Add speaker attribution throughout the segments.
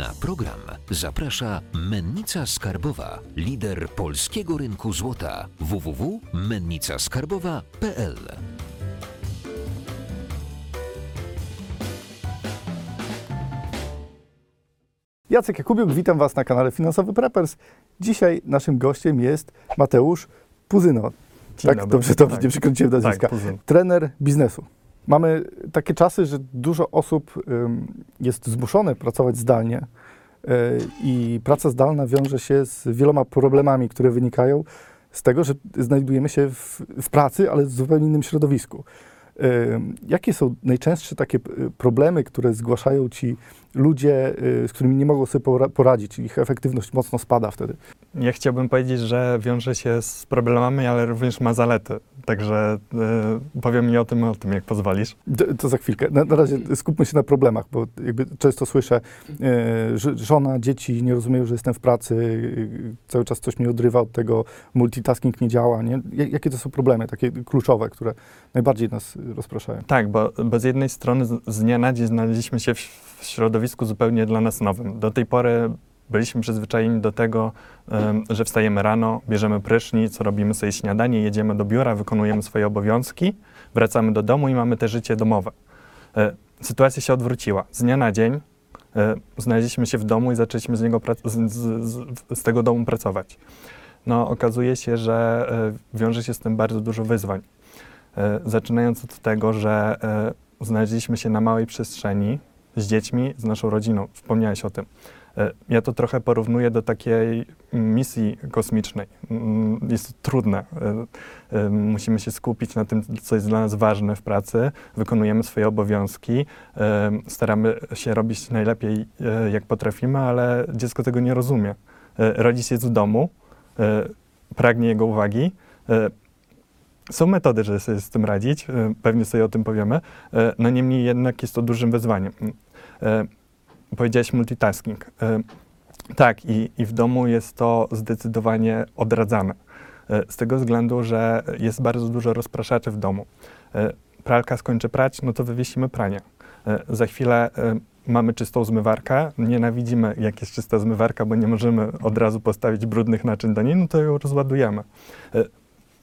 Speaker 1: Na program zaprasza Mennica Skarbowa, lider polskiego rynku złota www.mennicaskarbowa.pl.
Speaker 2: Jacek Jakubiuk, witam Was na kanale Finansowy Preppers. Dzisiaj naszym gościem jest Mateusz Puzyno.
Speaker 3: Dzień
Speaker 2: tak,
Speaker 3: dobry.
Speaker 2: dobrze to
Speaker 3: Tak.
Speaker 2: nie przekroczyłem nazwiska.
Speaker 3: Tak, Puzyn.
Speaker 2: Trener biznesu. Mamy takie czasy, że dużo osób jest zmuszone pracować zdalnie y, i praca zdalna wiąże się z wieloma problemami, które wynikają z tego, że znajdujemy się w, w pracy, ale w zupełnie innym środowisku. Jakie są najczęstsze takie y, problemy, które zgłaszają ci ludzie, y, z którymi nie mogą sobie pora- poradzić? Ich efektywność mocno spada wtedy.
Speaker 3: Ja chciałbym powiedzieć, że wiąże się z problemami, ale również ma zalety. Także y, powiem mi o tym, o tym, jak pozwolisz.
Speaker 2: D- To za chwilkę. Na, na razie skupmy się na problemach, bo jakby często słyszę, że żona, dzieci nie rozumieją, że jestem w pracy, e, cały czas coś mnie odrywa od tego, multitasking nie działa. Nie? Ja- Jakie to są problemy, takie kluczowe, które najbardziej nas rozpraszają?
Speaker 3: Tak, bo, bo z jednej strony z, z dnia na dzień znaleźliśmy się w, w środowisku zupełnie dla nas nowym. Do tej pory byliśmy przyzwyczajeni do tego, że wstajemy rano, bierzemy prysznic, robimy sobie śniadanie, jedziemy do biura, wykonujemy swoje obowiązki, wracamy do domu i mamy te życie domowe. E, sytuacja się odwróciła. Z dnia na dzień e, znaleźliśmy się w domu i zaczęliśmy z, niego z, z, z, tego domu pracować. No, okazuje się, że e, wiąże się z tym bardzo dużo wyzwań. Zaczynając od tego, że znaleźliśmy się na małej przestrzeni z dziećmi, z naszą rodziną. Wspomniałeś o tym. E, ja to trochę porównuję do takiej misji kosmicznej. Mm, Jest to trudne. E, e, musimy się skupić na tym, co jest dla nas ważne w pracy. Wykonujemy swoje obowiązki. Staramy się robić najlepiej, jak potrafimy, ale dziecko tego nie rozumie. Rodzic jest w domu, pragnie jego uwagi. Są metody, żeby sobie z tym radzić, pewnie sobie o tym powiemy, no niemniej jednak jest to dużym wyzwaniem. E, Powiedziałeś multitasking. E, Tak, i, i w domu jest to zdecydowanie odradzane. E, Z tego względu, że jest bardzo dużo rozpraszaczy w domu. Pralka skończy prać, no to wywiesimy pranie. Za chwilę mamy czystą zmywarkę. Nienawidzimy, jak jest czysta zmywarka, bo nie możemy od razu postawić brudnych naczyń do niej, no to ją rozładujemy.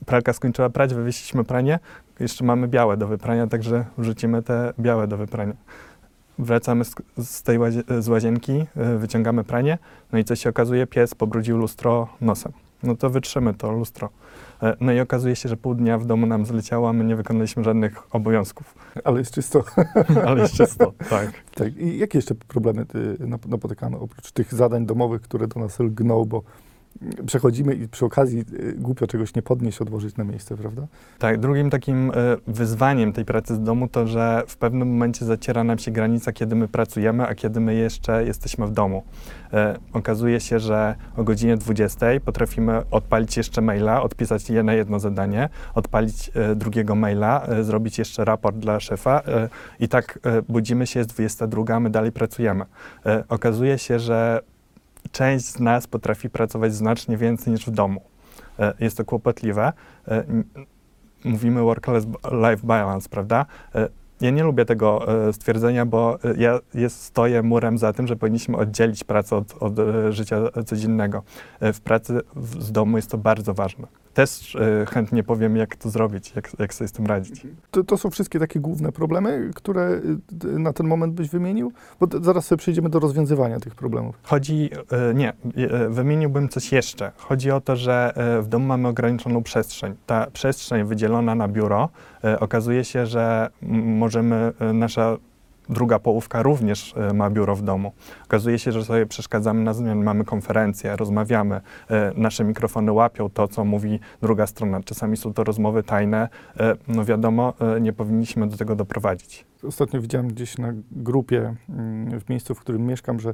Speaker 3: Pralka skończyła prać, wywiesiliśmy pranie, jeszcze mamy białe do wyprania, także wrzucimy te białe do wyprania. Wracamy z, z tej łazie, z łazienki, y, wyciągamy pranie, no i co się okazuje, pies pobrudził lustro nosem. No to wytrzymy to lustro. E, No i okazuje się, że pół dnia w domu nam zleciało, a my nie wykonaliśmy żadnych obowiązków.
Speaker 2: Ale jest czysto.
Speaker 3: Ale jest czysto, tak.
Speaker 2: tak. I jakie jeszcze problemy nap- napotykamy, oprócz tych zadań domowych, które do nas lgną, bo przechodzimy i przy okazji y, głupio czegoś nie podnieść, odłożyć na miejsce, prawda?
Speaker 3: Tak, drugim takim e, wyzwaniem tej pracy z domu to, że w pewnym momencie zaciera nam się granica, kiedy my pracujemy, a kiedy my jeszcze jesteśmy w domu. E, okazuje się, że o godzinie 20 potrafimy odpalić jeszcze maila, odpisać je na jedno zadanie, odpalić drugiego maila, zrobić jeszcze raport dla szefa i tak budzimy się, jest 22, a my dalej pracujemy. Okazuje się, że część z nas potrafi pracować znacznie więcej niż w domu. E, jest to kłopotliwe. E, mówimy work-life balance, prawda? E, Ja nie lubię tego stwierdzenia, bo ja jest, stoję murem za tym, że powinniśmy oddzielić pracę od, od życia codziennego. W pracy z domu jest to bardzo ważne. Też e, chętnie powiem, jak to zrobić, jak, jak sobie z tym radzić.
Speaker 2: To, to są wszystkie takie główne problemy, które y, na ten moment byś wymienił? Bo zaraz sobie przejdziemy do rozwiązywania tych problemów.
Speaker 3: Chodzi, e, nie, e, wymieniłbym coś jeszcze. Chodzi o to, że w domu mamy ograniczoną przestrzeń. Ta przestrzeń wydzielona na biuro, okazuje się, że możemy, nasza druga połówka również e, ma biuro w domu. Okazuje się, że sobie przeszkadzamy na zmian, mamy konferencje, rozmawiamy, e, nasze mikrofony łapią to, co mówi druga strona. Czasami są to rozmowy tajne, e, no wiadomo, nie powinniśmy do tego doprowadzić.
Speaker 2: Ostatnio widziałem gdzieś na grupie mm, w miejscu, w którym mieszkam, że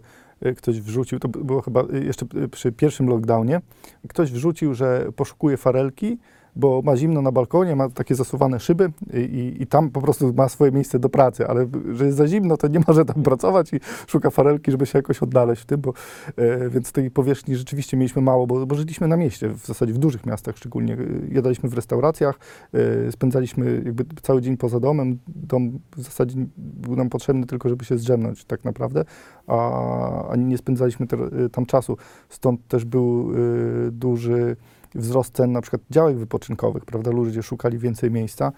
Speaker 2: ktoś wrzucił, to by- było chyba jeszcze przy pierwszym lockdownie, ktoś wrzucił, że poszukuje farelki, bo ma zimno na balkonie, ma takie zasuwane szyby i, i tam po prostu ma swoje miejsce do pracy, ale że jest za zimno, to nie może tam pracować i szuka farelki, żeby się jakoś odnaleźć w tym, bo, e, więc tej powierzchni rzeczywiście mieliśmy mało, bo, bo żyliśmy na mieście, w zasadzie w dużych miastach szczególnie. Jadaliśmy w restauracjach, e, spędzaliśmy jakby cały dzień poza domem. Dom w zasadzie był nam potrzebny tylko, żeby się zdrzemnąć tak naprawdę, a, a nie spędzaliśmy te, e, tam czasu. Stąd też był e, duży wzrost cen na przykład działek wypoczynkowych, prawda? Ludzie szukali więcej miejsca.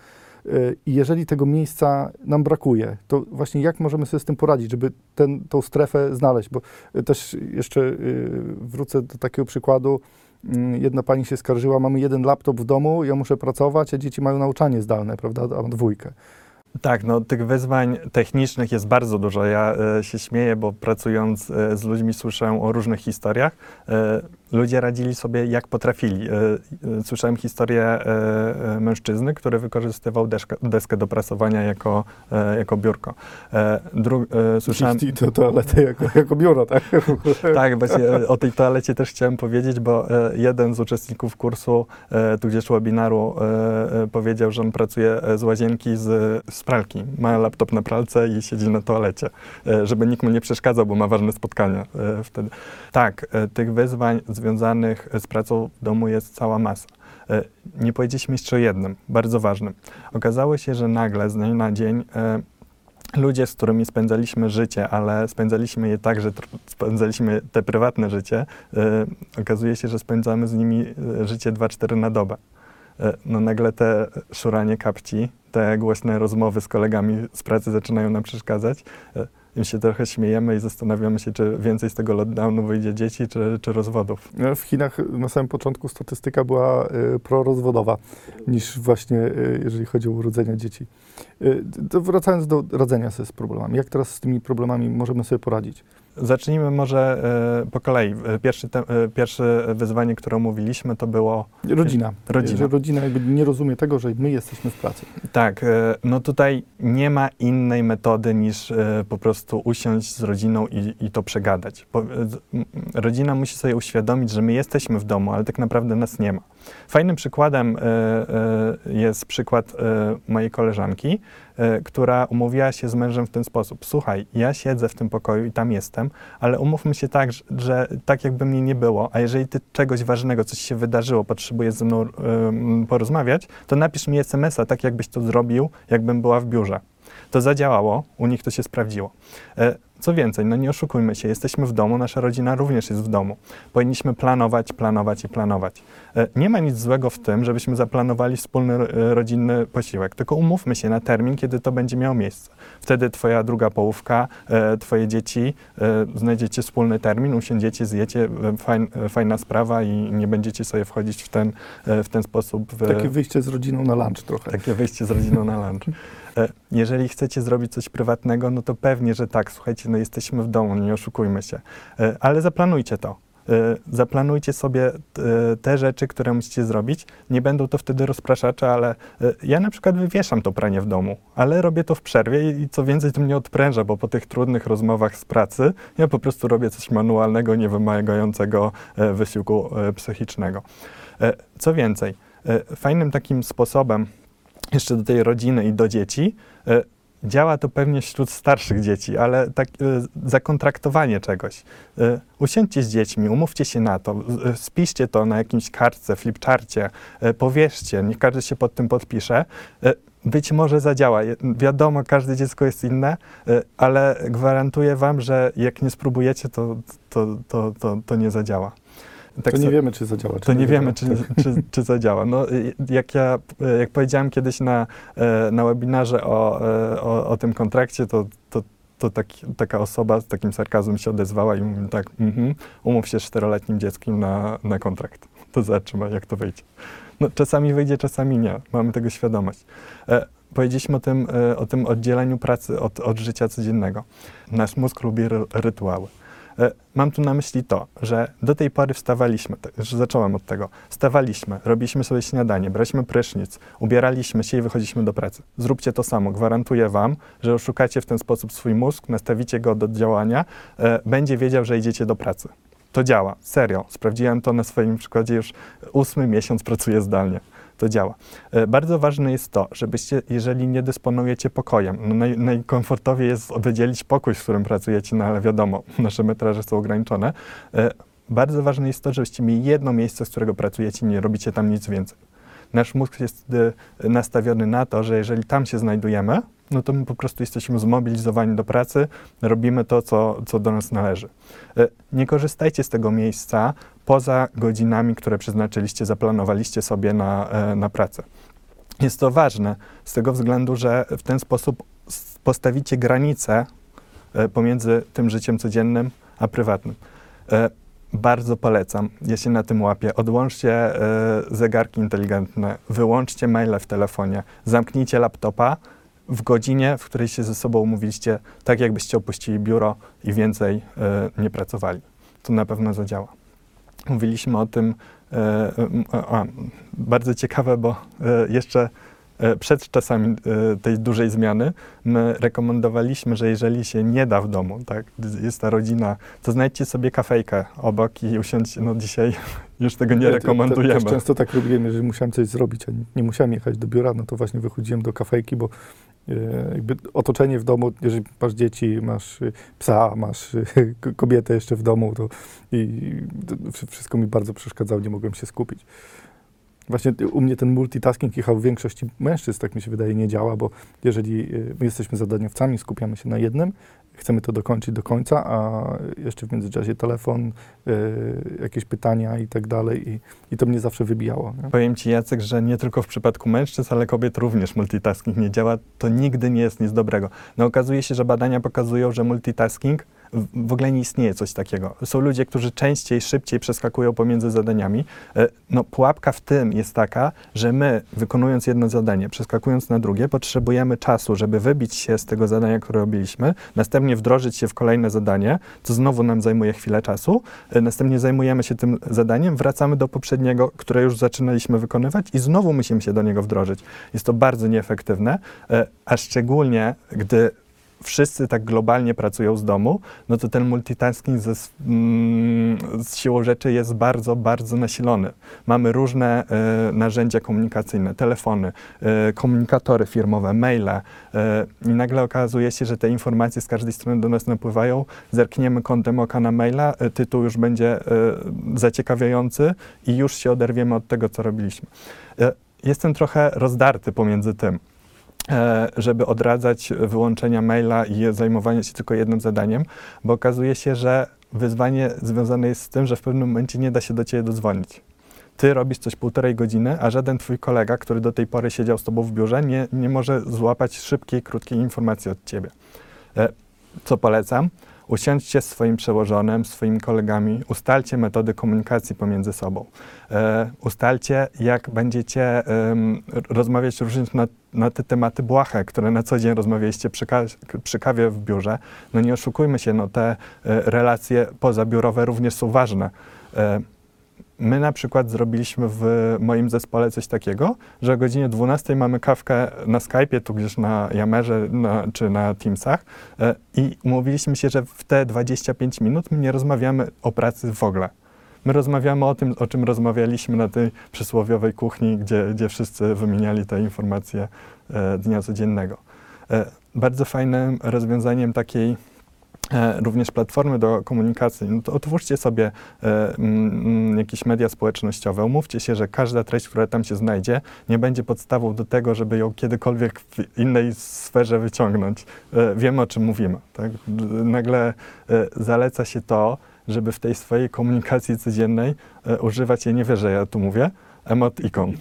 Speaker 2: E, I jeżeli tego miejsca nam brakuje, to właśnie jak możemy sobie z tym poradzić, żeby ten, tą strefę znaleźć? Bo e, też jeszcze e, wrócę do takiego przykładu. Mm, Jedna pani się skarżyła, mamy jeden laptop w domu, ja muszę pracować, a dzieci mają nauczanie zdalne, prawda? A mam dwójkę.
Speaker 3: Tak, no tych wyzwań technicznych jest bardzo dużo. Ja się śmieję, bo pracując z ludźmi słyszę o różnych historiach. Ludzie radzili sobie jak potrafili. E, e, słyszałem historię e, mężczyzny, który wykorzystywał deszkę, deskę do prasowania jako, jako biurko. Dru, słyszałem...
Speaker 2: I to toaletę jako, jako biuro, tak?
Speaker 3: Tak, właśnie o tej toalecie też chciałem powiedzieć, bo jeden z uczestników kursu, tudzież webinaru, powiedział, że on pracuje z łazienki z, z pralki. Ma laptop na pralce i siedzi na toalecie, żeby nikt mu nie przeszkadzał, bo ma ważne spotkania wtedy. Tak, tych wyzwań związanych z pracą w domu jest cała masa. E, Nie powiedzieliśmy jeszcze o jednym, bardzo ważnym. Okazało się, że nagle, z dnia na dzień, e, ludzie, z którymi spędzaliśmy życie, ale spędzaliśmy je tak, że spędzaliśmy te prywatne życie, e, okazuje się, że spędzamy z nimi e, życie 2-4 na dobę. E, no nagle te szuranie kapci, te głośne rozmowy z kolegami z pracy zaczynają nam przeszkadzać. E, I się trochę śmiejemy i zastanawiamy się, czy więcej z tego lockdownu wyjdzie dzieci, czy, czy rozwodów.
Speaker 2: No, W Chinach na samym początku statystyka była y, prorozwodowa niż właśnie y, jeżeli chodzi o urodzenia dzieci. Y, to wracając do radzenia sobie z problemami. Jak teraz z tymi problemami możemy sobie poradzić?
Speaker 3: Zacznijmy może e, po kolei. E, Pierwszy, te, e, pierwsze wyzwanie, które omówiliśmy, to było
Speaker 2: Rodzina.
Speaker 3: Rodzina.
Speaker 2: Że rodzina jakby nie rozumie tego, że my jesteśmy w pracy.
Speaker 3: Tak, no tutaj nie ma innej metody niż po prostu usiąść z rodziną i, i to przegadać. Rodzina musi sobie uświadomić, że my jesteśmy w domu, ale tak naprawdę nas nie ma. Fajnym przykładem e, e, jest przykład e, mojej koleżanki, która umówiła się z mężem w ten sposób. Słuchaj, ja siedzę w tym pokoju i tam jestem, ale umówmy się tak, że, tak jakby mnie nie było, a jeżeli ty czegoś ważnego, coś się wydarzyło, potrzebujesz ze mną porozmawiać, to napisz mi SMS-a, tak jakbyś to zrobił, jakbym była w biurze. To zadziałało, u nich to się sprawdziło. Co więcej, no nie oszukujmy się, jesteśmy w domu, nasza rodzina również jest w domu. Powinniśmy planować, planować i planować. E, Nie ma nic złego w tym, żebyśmy zaplanowali wspólny e, rodzinny posiłek, tylko umówmy się na termin, kiedy to będzie miało miejsce. Wtedy twoja druga połówka, e, twoje dzieci, znajdziecie wspólny termin, usiądziecie, zjecie, fajn, fajna sprawa i nie będziecie sobie wchodzić w ten, w ten sposób. W,
Speaker 2: Takie wyjście z rodziną na lunch trochę.
Speaker 3: takie wyjście z rodziną na lunch. E, Jeżeli chcecie zrobić coś prywatnego, no to pewnie, że tak, słuchajcie, no jesteśmy w domu, nie oszukujmy się, E, ale zaplanujcie to. E, Zaplanujcie sobie te rzeczy, które musicie zrobić. Nie będą to wtedy rozpraszacze, ale ja na przykład wywieszam to pranie w domu, ale robię to w przerwie i- co więcej, to mnie odpręża, bo po tych trudnych rozmowach z pracy ja po prostu robię coś manualnego, nie wymagającego wysiłku psychicznego. Co więcej, fajnym takim sposobem jeszcze do tej rodziny i do dzieci. e, Działa to pewnie wśród starszych dzieci, ale tak e, zakontraktowanie czegoś. E, Usiądźcie z dziećmi, umówcie się na to, spiszcie to na jakimś kartce, flipcharcie, powierzcie, niech każdy się pod tym podpisze. Być może zadziała. Wiadomo, każde dziecko jest inne, ale gwarantuję wam, że jak nie spróbujecie, to, to, to, to, to nie zadziała. Tak
Speaker 2: to nie wiemy, czy zadziała. Czy
Speaker 3: to nie wiemy, czy, czy, czy zadziała. No, jak ja, y, jak powiedziałem kiedyś na, e, na webinarze o, e, o, o tym kontrakcie, to, to, to taki, taka osoba z takim sarkazmem się odezwała i mówi tak, mhm, umów się z czteroletnim dzieckiem na, na kontrakt. To zobaczymy, jak to wyjdzie. No, czasami wyjdzie, czasami nie. Mamy tego świadomość. E, powiedzieliśmy o tym, e, o tym oddzieleniu pracy od, od życia codziennego. Nasz mózg lubi ry- rytuały. E, Mam tu na myśli to, że do tej pory wstawaliśmy, że zacząłem od tego, wstawaliśmy, robiliśmy sobie śniadanie, braliśmy prysznic, ubieraliśmy się i wychodziliśmy do pracy. Zróbcie to samo. Gwarantuję wam, że oszukacie w ten sposób swój mózg, nastawicie go do działania, e, będzie wiedział, że idziecie do pracy. To działa, serio. Sprawdziłem to na swoim przykładzie, już ósmy miesiąc pracuję zdalnie. To działa. E, Bardzo ważne jest to, żebyście, jeżeli nie dysponujecie pokojem, no naj, najkomfortowiej jest wydzielić pokój, w którym pracujecie, no ale wiadomo, nasze metraże są ograniczone. E, Bardzo ważne jest to, żebyście mieli jedno miejsce, z którego pracujecie, nie robicie tam nic więcej. Nasz mózg jest e, nastawiony na to, że jeżeli tam się znajdujemy, no to my po prostu jesteśmy zmobilizowani do pracy, robimy to, co, co do nas należy. E, Nie korzystajcie z tego miejsca poza godzinami, które przeznaczyliście, zaplanowaliście sobie na, e, na pracę. Jest to ważne z tego względu, że w ten sposób postawicie granicę e, pomiędzy tym życiem codziennym a prywatnym. Bardzo polecam, ja się na tym łapię. Odłączcie zegarki inteligentne, wyłączcie maile w telefonie, zamknijcie laptopa w godzinie, w której się ze sobą umówiliście, tak jakbyście opuścili biuro i więcej e, nie pracowali. To na pewno zadziała. Mówiliśmy o tym, m, a, bardzo ciekawe, bo e, jeszcze przed czasami tej dużej zmiany my rekomendowaliśmy, że jeżeli się nie da w domu, tak, jest ta rodzina, to znajdźcie sobie kafejkę obok i usiądźcie, no dzisiaj już tego nie
Speaker 2: Ja te-
Speaker 3: rekomendujemy.
Speaker 2: Też często tak robiłem, jeżeli musiałem coś zrobić, a nie, musiałem jechać do biura, no to właśnie wychodziłem do kafejki, bo jakby otoczenie w domu, jeżeli masz dzieci, masz y, psa, masz y, kobietę jeszcze w domu, to i to wszy- wszystko mi bardzo przeszkadzało, nie mogłem się skupić. Właśnie u mnie ten multitasking jechał w większości mężczyzn, tak mi się wydaje, nie działa, bo jeżeli y, my jesteśmy zadaniowcami, skupiamy się na jednym, chcemy to dokończyć do końca, a jeszcze w międzyczasie telefon, y, jakieś pytania i tak dalej i, i to mnie zawsze wybijało. Nie?
Speaker 3: Powiem Ci, Jacek, że nie tylko w przypadku mężczyzn, ale kobiet również multitasking nie działa. To nigdy nie jest nic dobrego. No okazuje się, że badania pokazują, że multitasking w- ogóle nie istnieje coś takiego. Są ludzie, którzy częściej, szybciej przeskakują pomiędzy zadaniami. E, No pułapka w tym jest taka, że my wykonując jedno zadanie, przeskakując na drugie, potrzebujemy czasu, żeby wybić się z tego zadania, które robiliśmy, następnie wdrożyć się w kolejne zadanie, co znowu nam zajmuje chwilę czasu, E, następnie zajmujemy się tym zadaniem, wracamy do poprzedniego, które już zaczynaliśmy wykonywać i znowu musimy się do niego wdrożyć. Jest to bardzo nieefektywne, e, a szczególnie gdy wszyscy tak globalnie pracują z domu, no to ten multitasking ze, mm, z siłą rzeczy jest bardzo, bardzo nasilony. Mamy różne e, narzędzia komunikacyjne, telefony, e, komunikatory firmowe, maile e, i nagle okazuje się, że te informacje z każdej strony do nas napływają, zerkniemy kątem oka na maila, e, tytuł już będzie e, zaciekawiający i już się oderwiemy od tego, co robiliśmy. E, Jestem trochę rozdarty pomiędzy tym, żeby odradzać wyłączenia maila i zajmowanie się tylko jednym zadaniem, bo okazuje się, że wyzwanie związane jest z tym, że w pewnym momencie nie da się do ciebie dodzwonić. Ty robisz coś półtorej godziny, a żaden twój kolega, który do tej pory siedział z tobą w biurze, nie, nie może złapać szybkiej, krótkiej informacji od ciebie. E, Co polecam? Usiądźcie z swoim przełożonym, swoimi kolegami, ustalcie metody komunikacji pomiędzy sobą. E, ustalcie, jak będziecie rozmawiać również na, na te tematy błahe, które na co dzień rozmawialiście przy, ka- przy kawie w biurze. No nie oszukujmy się, no te e, relacje pozabiurowe również są ważne. E, My na przykład zrobiliśmy w moim zespole coś takiego, że o godzinie 12 mamy kawkę na Skype'ie, tu gdzieś na Yamerze na, czy na Teamsach e, i umówiliśmy się, że w te 25 minut my nie rozmawiamy o pracy w ogóle. My rozmawiamy o tym, o czym rozmawialiśmy na tej przysłowiowej kuchni, gdzie, gdzie wszyscy wymieniali te informacje e, dnia codziennego. E, bardzo fajnym rozwiązaniem takiej również platformy do komunikacji, no to otwórzcie sobie e, jakieś media społecznościowe, umówcie się, że każda treść, która tam się znajdzie, nie będzie podstawą do tego, żeby ją kiedykolwiek w innej sferze wyciągnąć. E, wiemy, o czym mówimy. Tak? Nagle e, zaleca się to, żeby w tej swojej komunikacji codziennej e, używać, ja nie wierzę, ja tu mówię, emot ikon.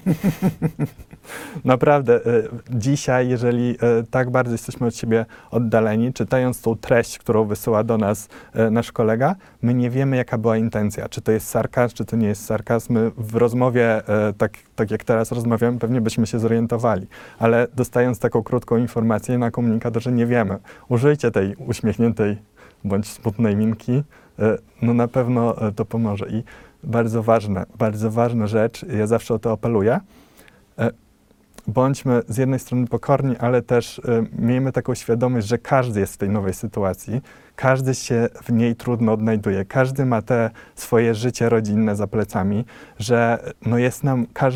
Speaker 3: Naprawdę, e, dzisiaj, jeżeli e, tak bardzo jesteśmy od siebie oddaleni, czytając tą treść, którą wysyła do nas e, nasz kolega, my nie wiemy, jaka była intencja. Czy to jest sarkazm, czy to nie jest sarkazm. My w rozmowie, tak, tak jak teraz rozmawiamy, pewnie byśmy się zorientowali. Ale dostając taką krótką informację na komunikatorze, nie wiemy. Użyjcie tej uśmiechniętej bądź smutnej minki, no na pewno to pomoże. I bardzo ważne, bardzo ważna rzecz, ja zawsze o to apeluję, bądźmy z jednej strony pokorni, ale też e, miejmy taką świadomość, że każdy jest w tej nowej sytuacji, każdy się w niej trudno odnajduje, każdy ma te swoje życie rodzinne za plecami, że no jest nam, każ,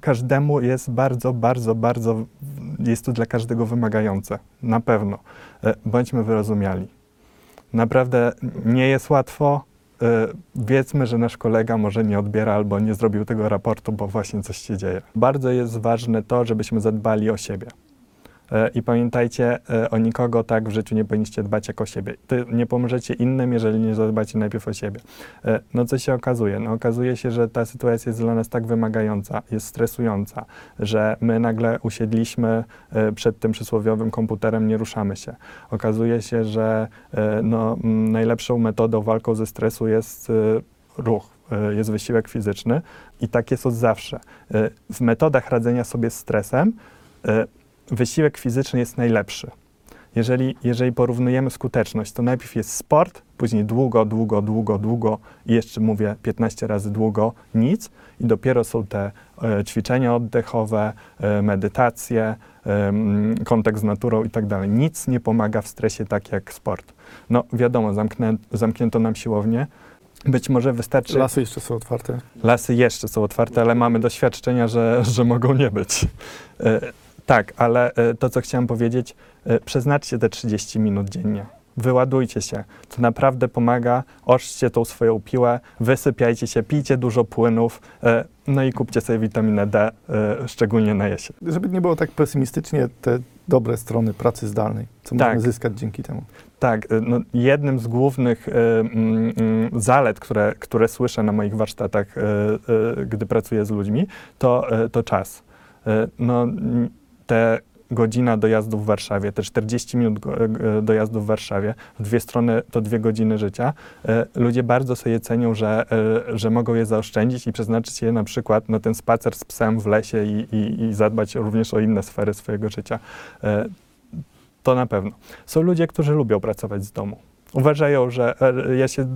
Speaker 3: każdemu jest bardzo, bardzo, bardzo, jest to dla każdego wymagające. Na pewno. E, Bądźmy wyrozumiali. Naprawdę nie jest łatwo. E, Wiedzmy, że nasz kolega może nie odbiera albo nie zrobił tego raportu, bo właśnie coś się dzieje. Bardzo jest ważne to, żebyśmy zadbali o siebie. E, I pamiętajcie, e, o nikogo tak w życiu nie powinniście dbać jak o siebie. Ty nie pomożecie innym, jeżeli nie zadbacie najpierw o siebie. E, No co się okazuje? No okazuje się, że ta sytuacja jest dla nas tak wymagająca, jest stresująca, że my nagle usiedliśmy przed tym przysłowiowym komputerem, nie ruszamy się. Okazuje się, że no, najlepszą metodą walką ze stresu jest ruch, jest wysiłek fizyczny i tak jest od zawsze. W metodach radzenia sobie z stresem wysiłek fizyczny jest najlepszy. Jeżeli, jeżeli porównujemy skuteczność, to najpierw jest sport, później długo, długo, długo, długo i jeszcze mówię 15 razy długo, nic i dopiero są te e, ćwiczenia oddechowe, e, medytacje, e, kontakt z naturą i tak dalej. Nic nie pomaga w stresie tak jak sport. No wiadomo, zamknę, zamknięto nam siłownię, być może wystarczy...
Speaker 2: Lasy jeszcze są otwarte.
Speaker 3: Lasy jeszcze są otwarte, ale mamy doświadczenia, że, że mogą nie być. Tak, ale e, to, co chciałem powiedzieć, e, przeznaczcie te 30 minut dziennie. Wyładujcie się. To naprawdę pomaga. Oszczcie tą swoją piłę, wysypiajcie się, pijcie dużo płynów, e, no i kupcie sobie witaminę D, szczególnie na jesień.
Speaker 2: Żeby nie było tak pesymistycznie, te dobre strony pracy zdalnej, co
Speaker 3: Tak.
Speaker 2: można zyskać dzięki temu.
Speaker 3: Tak, y, no, jednym z głównych y, mm, zalet, które, które słyszę na moich warsztatach, y, y, gdy pracuję z ludźmi, to, y, to czas. Y, no, te godzina dojazdu w Warszawie, te 40 minut go- y, dojazdu w Warszawie, w dwie strony to dwie godziny życia. Y, Ludzie bardzo sobie cenią, że, że mogą je zaoszczędzić i przeznaczyć je na przykład na ten spacer z psem w lesie i, i, i zadbać również o inne sfery swojego życia. To na pewno. Są ludzie, którzy lubią pracować z domu. Uważają, że e, ja się, e,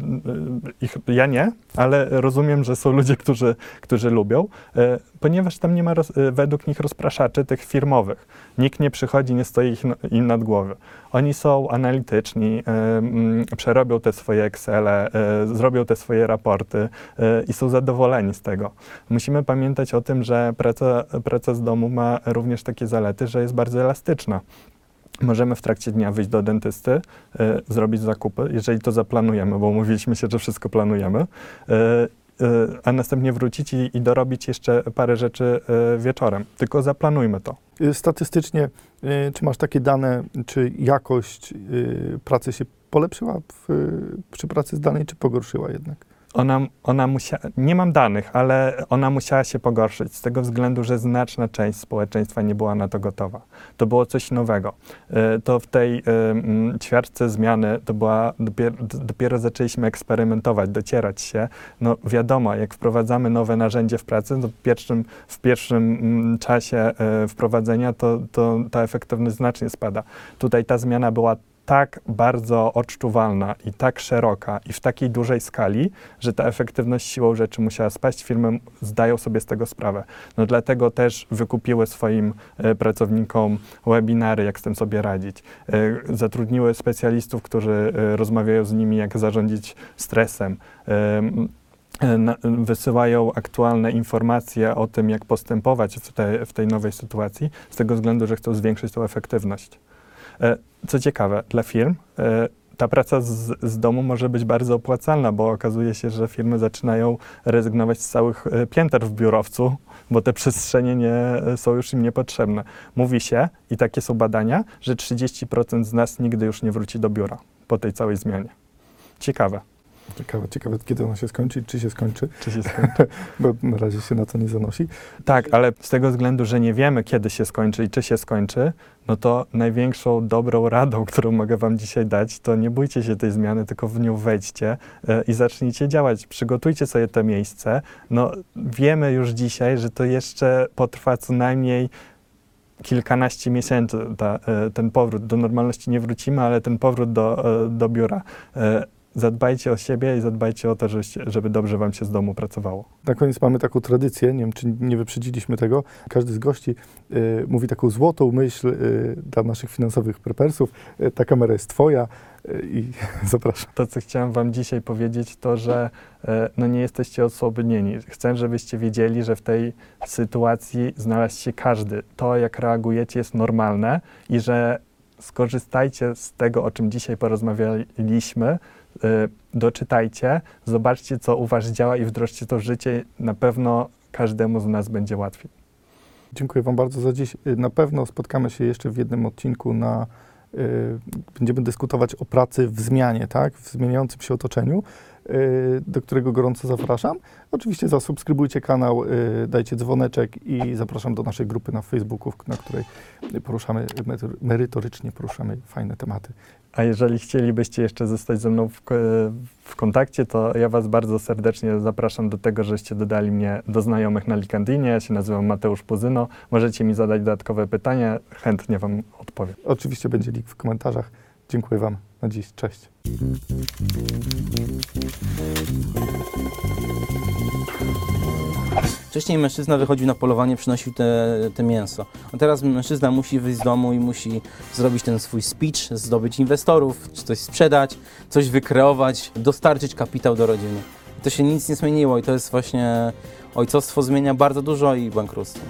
Speaker 3: ich, ja nie, ale rozumiem, że są ludzie, którzy, którzy lubią, e, ponieważ tam nie ma roz, według nich rozpraszaczy tych firmowych. Nikt nie przychodzi, nie stoi ich, im nad głowy. Oni są analityczni, mm, przerobią te swoje Excele, zrobią te swoje raporty i są zadowoleni z tego. Musimy pamiętać o tym, że praca, praca z domu ma również takie zalety, że jest bardzo elastyczna. Możemy w trakcie dnia wyjść do dentysty, e, zrobić zakupy, jeżeli to zaplanujemy, bo mówiliśmy się, że wszystko planujemy, e, e, a następnie wrócić i, i dorobić jeszcze parę rzeczy wieczorem. Tylko zaplanujmy to.
Speaker 2: Y, Statystycznie, y, czy masz takie dane, czy jakość y, pracy się polepszyła w, przy pracy zdalnej, czy pogorszyła jednak?
Speaker 3: Ona, ona musiała, nie mam danych, ale ona musiała się pogorszyć z tego względu, że znaczna część społeczeństwa nie była na to gotowa. To było coś nowego. E, To w tej e, ćwiartce zmiany to była, dopiero, dopiero zaczęliśmy eksperymentować, docierać się. No wiadomo, jak wprowadzamy nowe narzędzie w pracy, to w pierwszym, w pierwszym czasie e, wprowadzenia to, to ta efektywność znacznie spada. Tutaj ta zmiana była tak bardzo odczuwalna i tak szeroka i w takiej dużej skali, że ta efektywność siłą rzeczy musiała spaść. Firmy zdają sobie z tego sprawę. No dlatego też wykupiły swoim e, pracownikom webinary, jak z tym sobie radzić. E, zatrudniły specjalistów, którzy e, rozmawiają z nimi, jak zarządzić stresem. Wysyłają aktualne informacje o tym, jak postępować w, te, w tej nowej sytuacji, z tego względu, że chcą zwiększyć tą efektywność. E, Co ciekawe, dla firm e, ta praca z, z domu może być bardzo opłacalna, bo okazuje się, że firmy zaczynają rezygnować z całych e, pięter w biurowcu, bo te przestrzenie nie, są już im niepotrzebne. Mówi się, i takie są badania, że 30% z nas nigdy już nie wróci do biura po tej całej zmianie. Ciekawe.
Speaker 2: Ciekawe, ciekawe, kiedy ona się skończy, czy się skończy,
Speaker 3: Czy się skończy?
Speaker 2: bo na razie się na to nie zanosi.
Speaker 3: Tak, ale z tego względu, że nie wiemy, kiedy się skończy i czy się skończy, no to największą dobrą radą, którą mogę Wam dzisiaj dać, to nie bójcie się tej zmiany, tylko w nią wejdźcie e, i zacznijcie działać. Przygotujcie sobie to miejsce. No, wiemy już dzisiaj, że to jeszcze potrwa co najmniej kilkanaście miesięcy ta, e, ten powrót. Do normalności nie wrócimy, ale ten powrót do, e, do biura. Zadbajcie o siebie i zadbajcie o to, żeby dobrze wam się z domu pracowało.
Speaker 2: Na koniec mamy taką tradycję, nie wiem, czy nie wyprzedziliśmy tego. Każdy z gości y, mówi taką złotą myśl y, dla naszych finansowych prepersów. Y, ta kamera jest twoja y, i zapraszam.
Speaker 3: To, co chciałem wam dzisiaj powiedzieć, to, że e, no nie jesteście osobnieni. Chcę, żebyście wiedzieli, że w tej sytuacji znalazł się każdy. To, jak reagujecie, jest normalne i że skorzystajcie z tego, o czym dzisiaj porozmawialiśmy, doczytajcie, zobaczcie, co u was działa i wdrożcie to w życie. Na pewno każdemu z nas będzie łatwiej.
Speaker 2: Dziękuję Wam bardzo za dziś. Y, Na pewno spotkamy się jeszcze w jednym odcinku na. y, Będziemy dyskutować o pracy w zmianie, tak? W zmieniającym się otoczeniu, y, do którego gorąco zapraszam. Oczywiście zasubskrybujcie kanał, y, dajcie dzwoneczek i zapraszam do naszej grupy na Facebooku, na której poruszamy, mery- merytorycznie poruszamy fajne tematy.
Speaker 3: A jeżeli chcielibyście jeszcze zostać ze mną w, w kontakcie, to ja Was bardzo serdecznie zapraszam do tego, żeście dodali mnie do znajomych na LinkedInie. Ja się nazywam Mateusz Puzyno. Możecie mi zadać dodatkowe pytania, chętnie Wam odpowiem.
Speaker 2: Oczywiście będzie link w komentarzach. Dziękuję Wam na dziś. Cześć.
Speaker 4: Wcześniej mężczyzna wychodził na polowanie, przynosił te, te mięso. A teraz mężczyzna musi wyjść z domu i musi zrobić ten swój speech, zdobyć inwestorów, czy coś sprzedać, coś wykreować, dostarczyć kapitał do rodziny. I to się nic nie zmieniło i to jest właśnie ojcostwo zmienia bardzo dużo i bankructwo.